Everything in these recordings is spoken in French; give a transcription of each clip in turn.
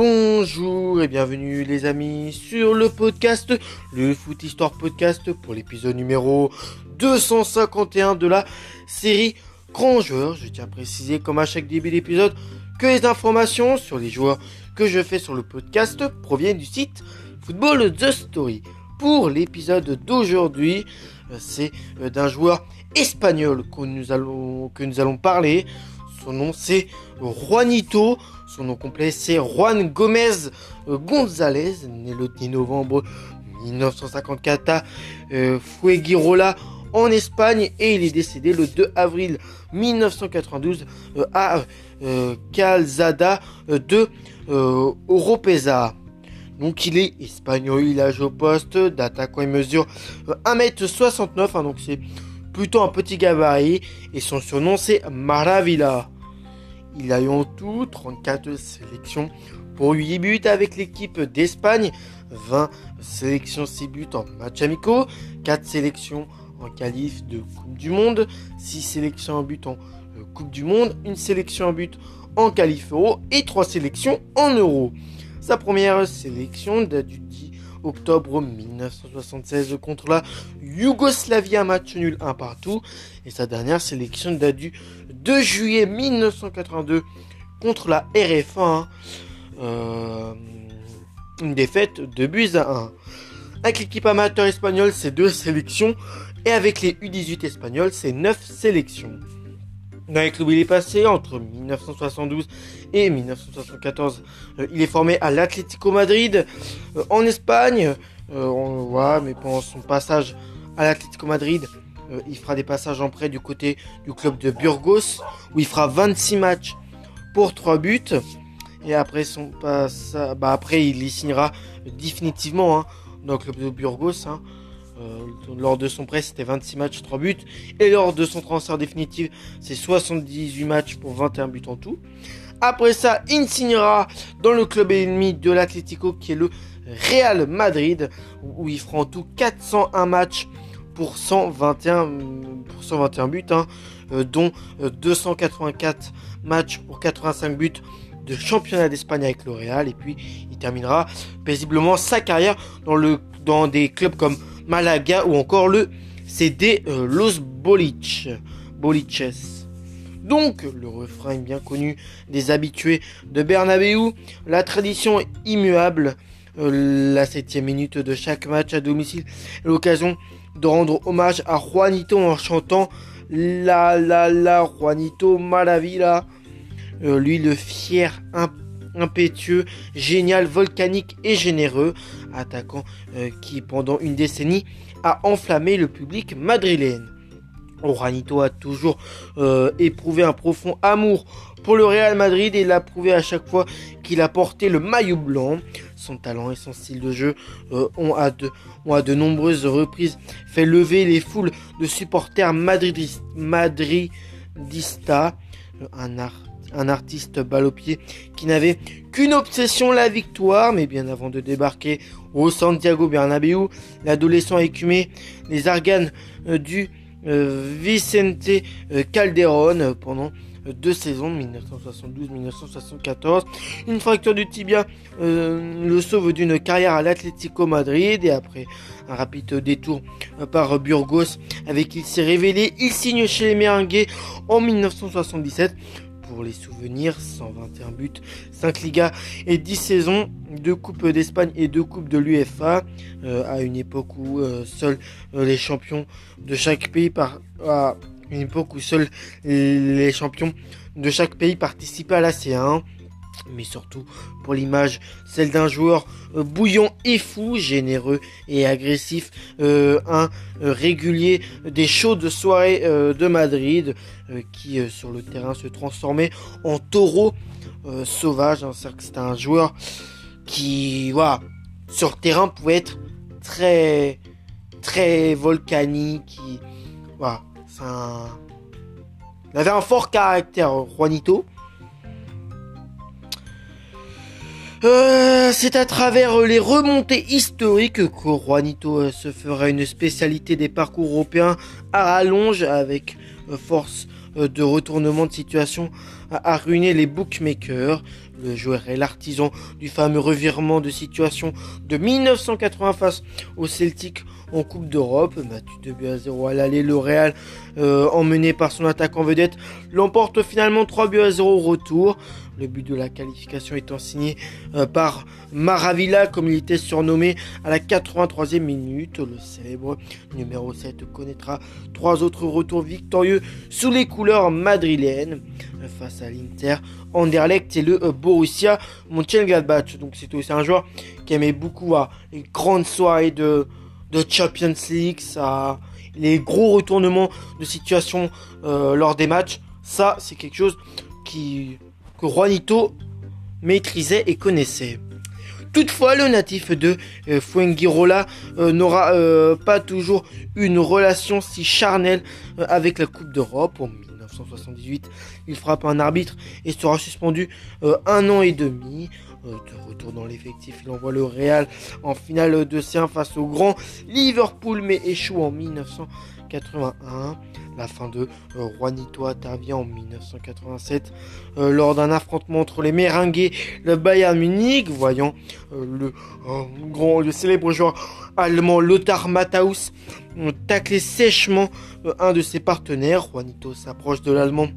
Bonjour et bienvenue les amis sur le podcast, le Foot Histoire Podcast pour l'épisode numéro 251 de la série Grand Joueur. Je tiens à préciser comme à chaque début d'épisode que les informations sur les joueurs que je fais sur le podcast proviennent du site Football The Story. Pour l'épisode d'aujourd'hui, c'est euh, d'un joueur espagnol que nous allons, que nous allons parler. Son nom c'est Juanito. Son nom complet c'est Juan Gomez González, né le 10 novembre 1954 à euh, Fuegirola en Espagne et il est décédé le 2 avril 1992 euh, à euh, Calzada de Oropesa. Donc il est espagnol, il a au poste d'attaquant, il mesure 1m69, hein, donc c'est plutôt un petit gabarit et son surnom c'est Maravilla. Il a eu en tout 34 sélections pour 8 buts avec l'équipe d'Espagne, 20 sélections 6 buts en match amicaux, 4 sélections en qualif de Coupe du Monde, 6 sélections en but en euh, Coupe du Monde, une sélection en but en qualif euro et 3 sélections en euro. Sa première sélection date du 10 octobre 1976 contre la Yougoslavie, match nul un partout. Et sa dernière sélection date du 2 juillet 1982 contre la RFA. Hein. Euh, une défaite de buts à 1. Avec l'équipe amateur espagnole, c'est deux sélections. Et avec les U18 espagnols, c'est 9 sélections. Les clubs il est passé, entre 1972 et 1974, euh, il est formé à l'Atlético Madrid euh, en Espagne. on voit, mais pendant son passage à l'Atlético Madrid, euh, il fera des passages en prêt du côté du club de Burgos, où il fera 26 matchs pour 3 buts. Et après son bah après il y signera définitivement hein, dans le club de Burgos. Hein. Euh, lors de son prêt, c'était 26 matchs, 3 buts. Et lors de son transfert définitif, c'est 78 matchs pour 21 buts en tout. Après ça, il signera dans le club ennemi de l'Atlético, qui est le Real Madrid, où il fera en tout 401 matchs pour 121, pour 121 buts, hein, euh, dont 284 euh, matchs pour 85 buts de championnat d'Espagne avec le Real. Et puis il terminera paisiblement sa carrière dans, des clubs comme Malaga ou encore le CD euh, Los Bolich, Boliches. Donc, le refrain bien connu des habitués de Bernabeu. La tradition immuable. la septième minute de chaque match à domicile. L'occasion de rendre hommage à Juanito en chantant La la la Juanito Maravilla. Euh, lui le fier, impétueux, génial, volcanique et généreux, attaquant euh, qui pendant une décennie a enflammé le public madrilène. Juanito a toujours euh, éprouvé un profond amour pour le Real Madrid et l'a prouvé à chaque fois qu'il a porté le maillot blanc. Son talent et son style de jeu euh, ont, à de, nombreuses reprises fait lever les foules de supporters madridistas. Un, art, un artiste balopier qui n'avait qu'une obsession, la victoire. Mais bien avant de débarquer au Santiago Bernabéu, l'adolescent écumé les arganes euh, du euh, Vicente Calderón pendant deux saisons, 1972-1974. Une fracture du tibia euh, le sauve d'une carrière à l'Atlético Madrid et après un rapide détour euh, par Burgos avec qui il s'est révélé, il signe chez les Merengues en 1977 pour les souvenirs, 121 buts, 5 Ligas et 10 saisons, 2 Coupes d'Espagne et 2 Coupes de l'UFA, euh, à une époque où seuls les champions de chaque pays par, une époque où seuls les champions de chaque pays participaient à la C1 mais surtout pour l'image, celle d'un joueur euh, bouillant et fou, généreux et agressif, euh, un euh, régulier des chaudes soirées de Madrid, qui sur le terrain se transformait en taureau sauvage. Hein, que c'était un joueur qui, sur le terrain pouvait être très, très volcanique, voilà, il avait un fort caractère, Juanito. Euh, c'est à travers les remontées historiques que Juanito euh, se fera une spécialité des parcours européens à rallonge avec euh, force euh, de retournement de situation a ruiné les bookmakers. Le joueur est l'artisan du fameux revirement de situation de 1980 face au Celtic en Coupe d'Europe. Battu 2 buts à 0 à l'aller, le Real, emmené par son attaquant vedette, l'emporte finalement 3 buts à 0 au retour. Le but de la qualification étant signé euh, par Maravilla, comme il était surnommé à la 83e minute. Le célèbre numéro 7 connaîtra trois autres retours victorieux sous les couleurs madrilènes euh, face à l'Inter, Anderlecht et le Borussia Mönchengladbach. Donc c'est aussi un joueur qui aimait beaucoup les grandes soirées de de Champions League, ça, les gros retournements de situation euh, lors des matchs, ça c'est quelque chose qui, que Juanito maîtrisait et connaissait. Toutefois, le natif de euh, Fuengirola euh, n'aura pas toujours une relation si charnelle avec la Coupe d'Europe. En 1978, il frappe un arbitre et sera suspendu un an et demi. Euh, de retour dans l'effectif, il envoie le Real en finale de C1 face au grand Liverpool, mais échoue en 1981. La fin de euh, Juanito intervient en 1987 euh, lors d'un affrontement entre les Merengues et le Bayern Munich, voyant le grand, le célèbre joueur allemand Lothar Matthaus tacler sèchement un de ses partenaires. Juanito s'approche de l'allemand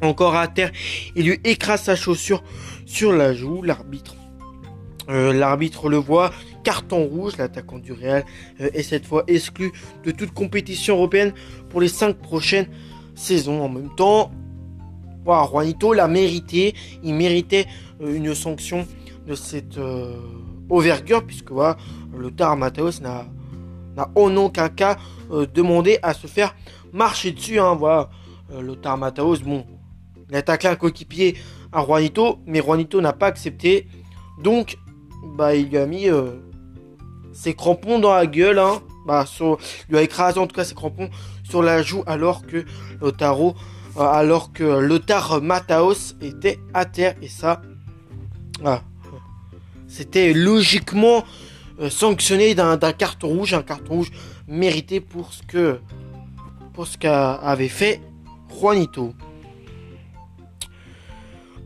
encore à terre et lui écrase sa chaussure sur la joue. L'arbitre euh, l'arbitre le voit, carton rouge, l'attaquant du Real euh, est cette fois exclu de toute compétition européenne pour les cinq prochaines saisons. En même temps, Juanito l'a mérité, il méritait euh, une sanction de cette envergure, puisque voilà, le Tar Mateos n'a en aucun cas demandé à se faire marcher dessus. Hein, voilà. le Tar bon, il a taclé un coéquipier à Juanito, mais Juanito n'a pas accepté. Donc, bah, il lui a mis euh, ses crampons dans la gueule. Hein. Bah, lui a écrasé en tout cas ses crampons sur la joue alors que Lotaro, euh, alors que Mataos était à terre. Et ça, c'était logiquement euh, sanctionné d'un carton rouge, un carton rouge mérité pour ce que pour ce qu'avait fait Juanito.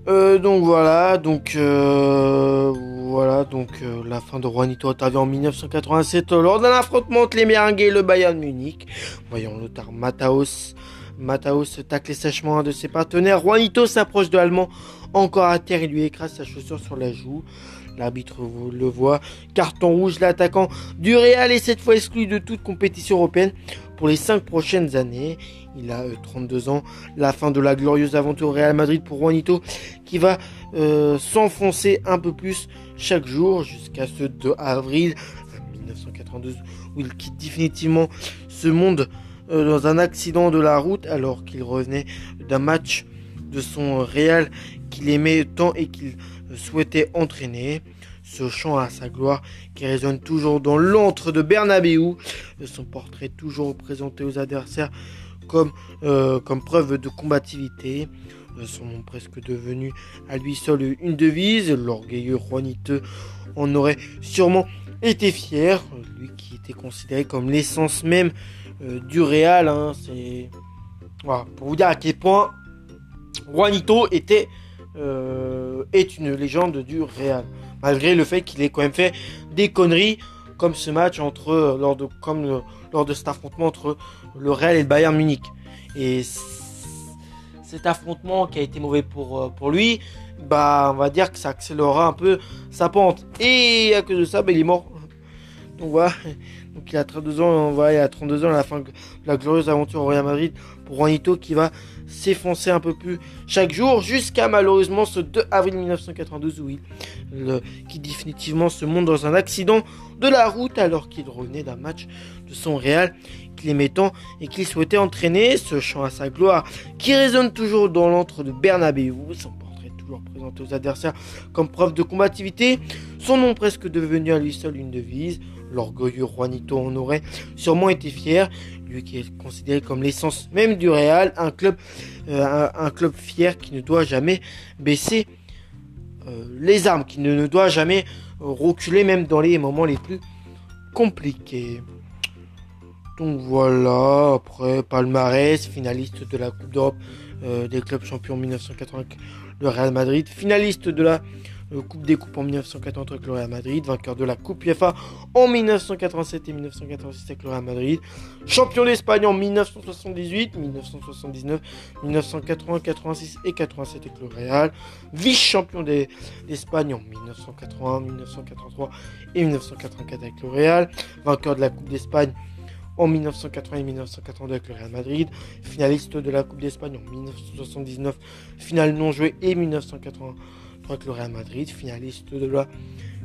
Euh, donc voilà, donc euh, voilà, donc euh, la fin de Juanito intervient en 1987 lors d'un affrontement entre les Merengues et le Bayern Munich. Voyons Lothar Mataos. Mataos tacle sèchement un de ses partenaires. Juanito s'approche de l'Allemand encore à terre et lui écrase sa chaussure sur la joue. L'arbitre le voit. Carton rouge, l'attaquant du Real est cette fois exclu de toute compétition européenne pour les 5 prochaines années. Il a 32 euh, ans. La fin de la glorieuse aventure Real Madrid pour Juanito qui va euh, s'enfoncer un peu plus chaque jour jusqu'à ce 2 avril 1992 où il quitte définitivement ce monde euh, dans un accident de la route alors qu'il revenait d'un match de son Real qu'il aimait tant et qu'il souhaitait entraîner. Ce chant à sa gloire qui résonne toujours dans l'antre de Bernabeu, son portrait toujours présenté aux adversaires comme, euh, comme preuve de combativité. Son nom presque devenu à lui seul une devise. L'orgueilleux Juaniteux en aurait sûrement été fier. Lui qui était considéré comme l'essence même euh, du Real. Hein, c'est pour vous dire à quel point Juanito était euh, est une légende du Real. Malgré le fait qu'il ait quand même fait des conneries comme ce match entre euh, lors de euh, cet affrontement entre le Real et le Bayern Munich. Et cet affrontement qui a été mauvais pour, pour lui, bah on va dire que ça accélérera un peu sa pente. Et à cause de ça, bah, il est mort. Donc. Donc il a 32 ans, on il a 32 ans à la fin de la glorieuse aventure au Real Madrid pour Juanito qui va s'effoncer un peu plus chaque jour jusqu'à malheureusement ce 2 avril 1992 où il qui définitivement se monte dans un accident de la route alors qu'il revenait d'un match de son Real qu'il aimait tant et qu'il souhaitait entraîner. Ce chant à sa gloire qui résonne toujours dans l'antre de Bernabeu son portrait toujours présenté aux adversaires comme preuve de combativité. Son nom presque devenu à lui seul une devise. L'orgueilleux Juanito en aurait sûrement été fier lui qui est considéré comme l'essence même du Real, un club, euh, un, club fier qui ne doit jamais baisser euh, les armes, qui ne, doit jamais reculer même dans les moments les plus compliqués. Donc voilà, après palmarès, finaliste de la Coupe d'Europe euh, des clubs champions 1980, le Real Madrid, finaliste de la Coupe des Coupes en 1980 avec le Real Madrid, vainqueur de la Coupe UEFA en 1987 et 1986 avec le Real Madrid, champion d'Espagne en 1978, 1979, 1980, 86 et 87 avec le Real, vice-champion d'Espagne en 1981, 1983 et 1984 avec le Real, vainqueur de la Coupe d'Espagne en 1980 et 1982 avec le Real Madrid, finaliste de la Coupe d'Espagne en 1979, finale non jouée et 1980 avec le Real Madrid, finaliste de la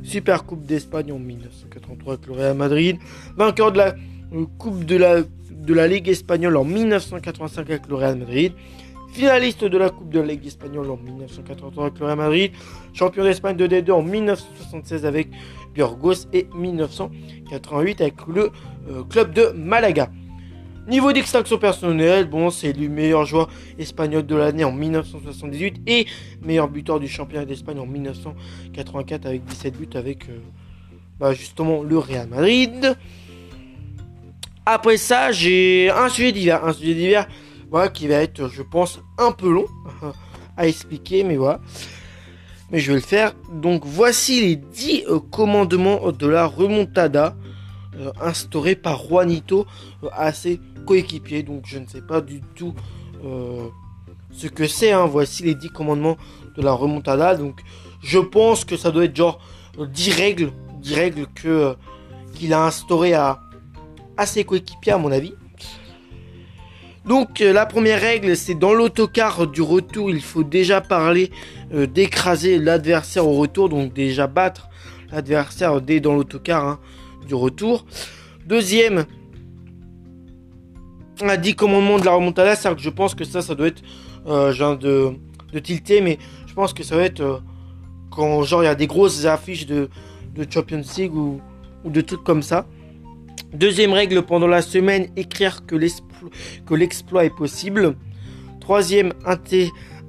Super Coupe d'Espagne en 1983 avec le Real Madrid, vainqueur de la euh, Coupe de la, Ligue espagnole en 1985 avec le Real Madrid, finaliste de la Coupe de la Ligue espagnole en 1983 avec le Real Madrid, champion d'Espagne de D2 en 1976 avec Burgos et 1988 avec le euh, club de Malaga. Niveau d'extinction personnelle, bon, c'est le meilleur joueur espagnol de l'année en 1978 et meilleur buteur du championnat d'Espagne en 1984 avec 17 buts avec euh, bah, justement le Real Madrid. Après ça, j'ai un sujet divers, un sujet divers voilà, qui va être, je pense, un peu long à expliquer, mais voilà. Mais je vais le faire. Donc voici les 10 euh, commandements de la remontada euh, instaurés par Juanito à ses coéquipiers. Donc je ne sais pas du tout euh, ce que c'est. Hein. Voici les 10 commandements de la remontada. Donc je pense que ça doit être genre 10 règles, 10 règles que qu'il a instauré à, à ses coéquipiers à mon avis. Donc la première règle, c'est dans l'autocar du retour, il faut déjà parler d'écraser l'adversaire au retour, donc déjà battre l'adversaire dès dans l'autocar. Hein du retour. Deuxième, a dit commandement de la remontada, c'est que je pense que ça, ça doit être euh, genre de, de tilter, mais je pense que ça va être euh, quand genre il y a des grosses affiches de, de Champions League ou, ou de trucs comme ça. Deuxième règle pendant la semaine, écrire que l'exploit est possible. Troisième,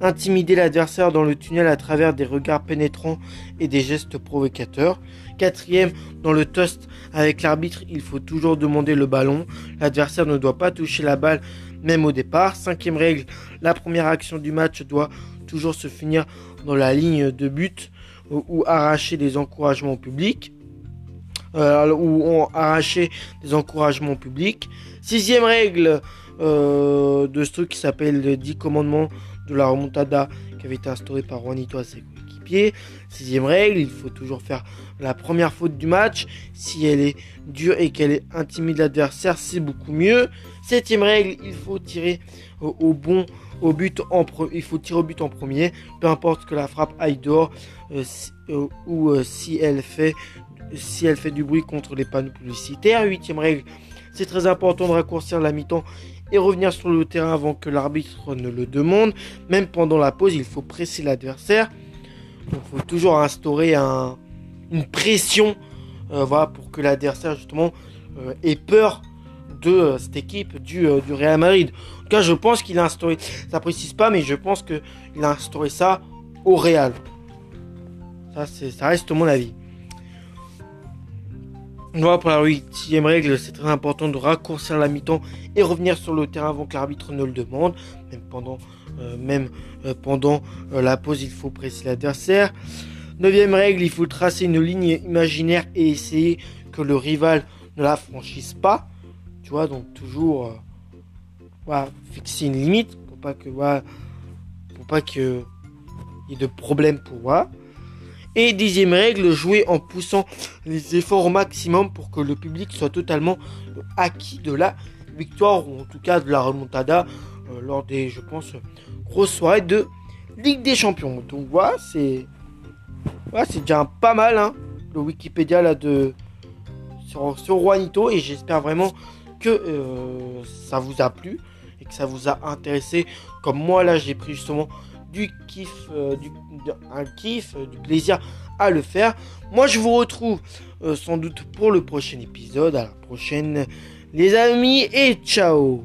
intimider l'adversaire dans le tunnel à travers des regards pénétrants et des gestes provocateurs. Quatrième, dans le toast avec l'arbitre, il faut toujours demander le ballon. L'adversaire ne doit pas toucher la balle même au départ. Cinquième règle, la première action du match doit toujours se finir dans la ligne de but ou, arracher des encouragements. Euh, arracher des encouragements publics. Sixième règle euh, de ce truc qui s'appelle les 10 commandements de la remontada qui avait été instauré par Juanito Sixième règle, il faut toujours faire la première faute du match. Si elle est dure et qu'elle est intimide l'adversaire, c'est beaucoup mieux. Septième règle, il faut tirer au, bon au but en il faut tirer au but en premier, peu importe que la frappe aille dehors euh, euh, ou euh, si elle fait si elle fait du bruit contre les panneaux publicitaires. Huitième règle, c'est très important de raccourcir la mi-temps et revenir sur le terrain avant que l'arbitre ne le demande. Même pendant la pause, il faut presser l'adversaire. Il faut toujours instaurer un, une pression euh, voilà, pour que l'adversaire justement euh, ait peur de euh, cette équipe du, du, Real Madrid. En tout cas, je pense qu'il a instauré, ça précise pas, mais je pense qu'il a instauré ça au Real. Ça, ça reste mon avis. Voilà pour la huitième règle, c'est très important de raccourcir la mi-temps et revenir sur le terrain avant que l'arbitre ne le demande. Même pendant, même, pendant la pause, il faut presser l'adversaire. Neuvième règle, il faut tracer une ligne imaginaire et essayer que le rival ne la franchisse pas. Tu vois, donc toujours euh, fixer une limite pour pas que voilà, pour pas que y ait de problème pour moi. Et dixième règle, jouer en poussant les efforts au maximum pour que le public soit totalement acquis de la victoire ou en tout cas de la remontada euh, lors des, je pense, grosses soirées de Ligue des Champions. Donc voilà, c'est déjà pas mal, hein, le Wikipédia là de sur, sur Juanito et j'espère vraiment que euh, ça vous a plu et que ça vous a intéressé. Comme moi là, j'ai pris justement du kiff, euh, du, un kiff, du plaisir à le faire. Moi, je vous retrouve sans doute pour le prochain épisode. À la prochaine, les amis, et ciao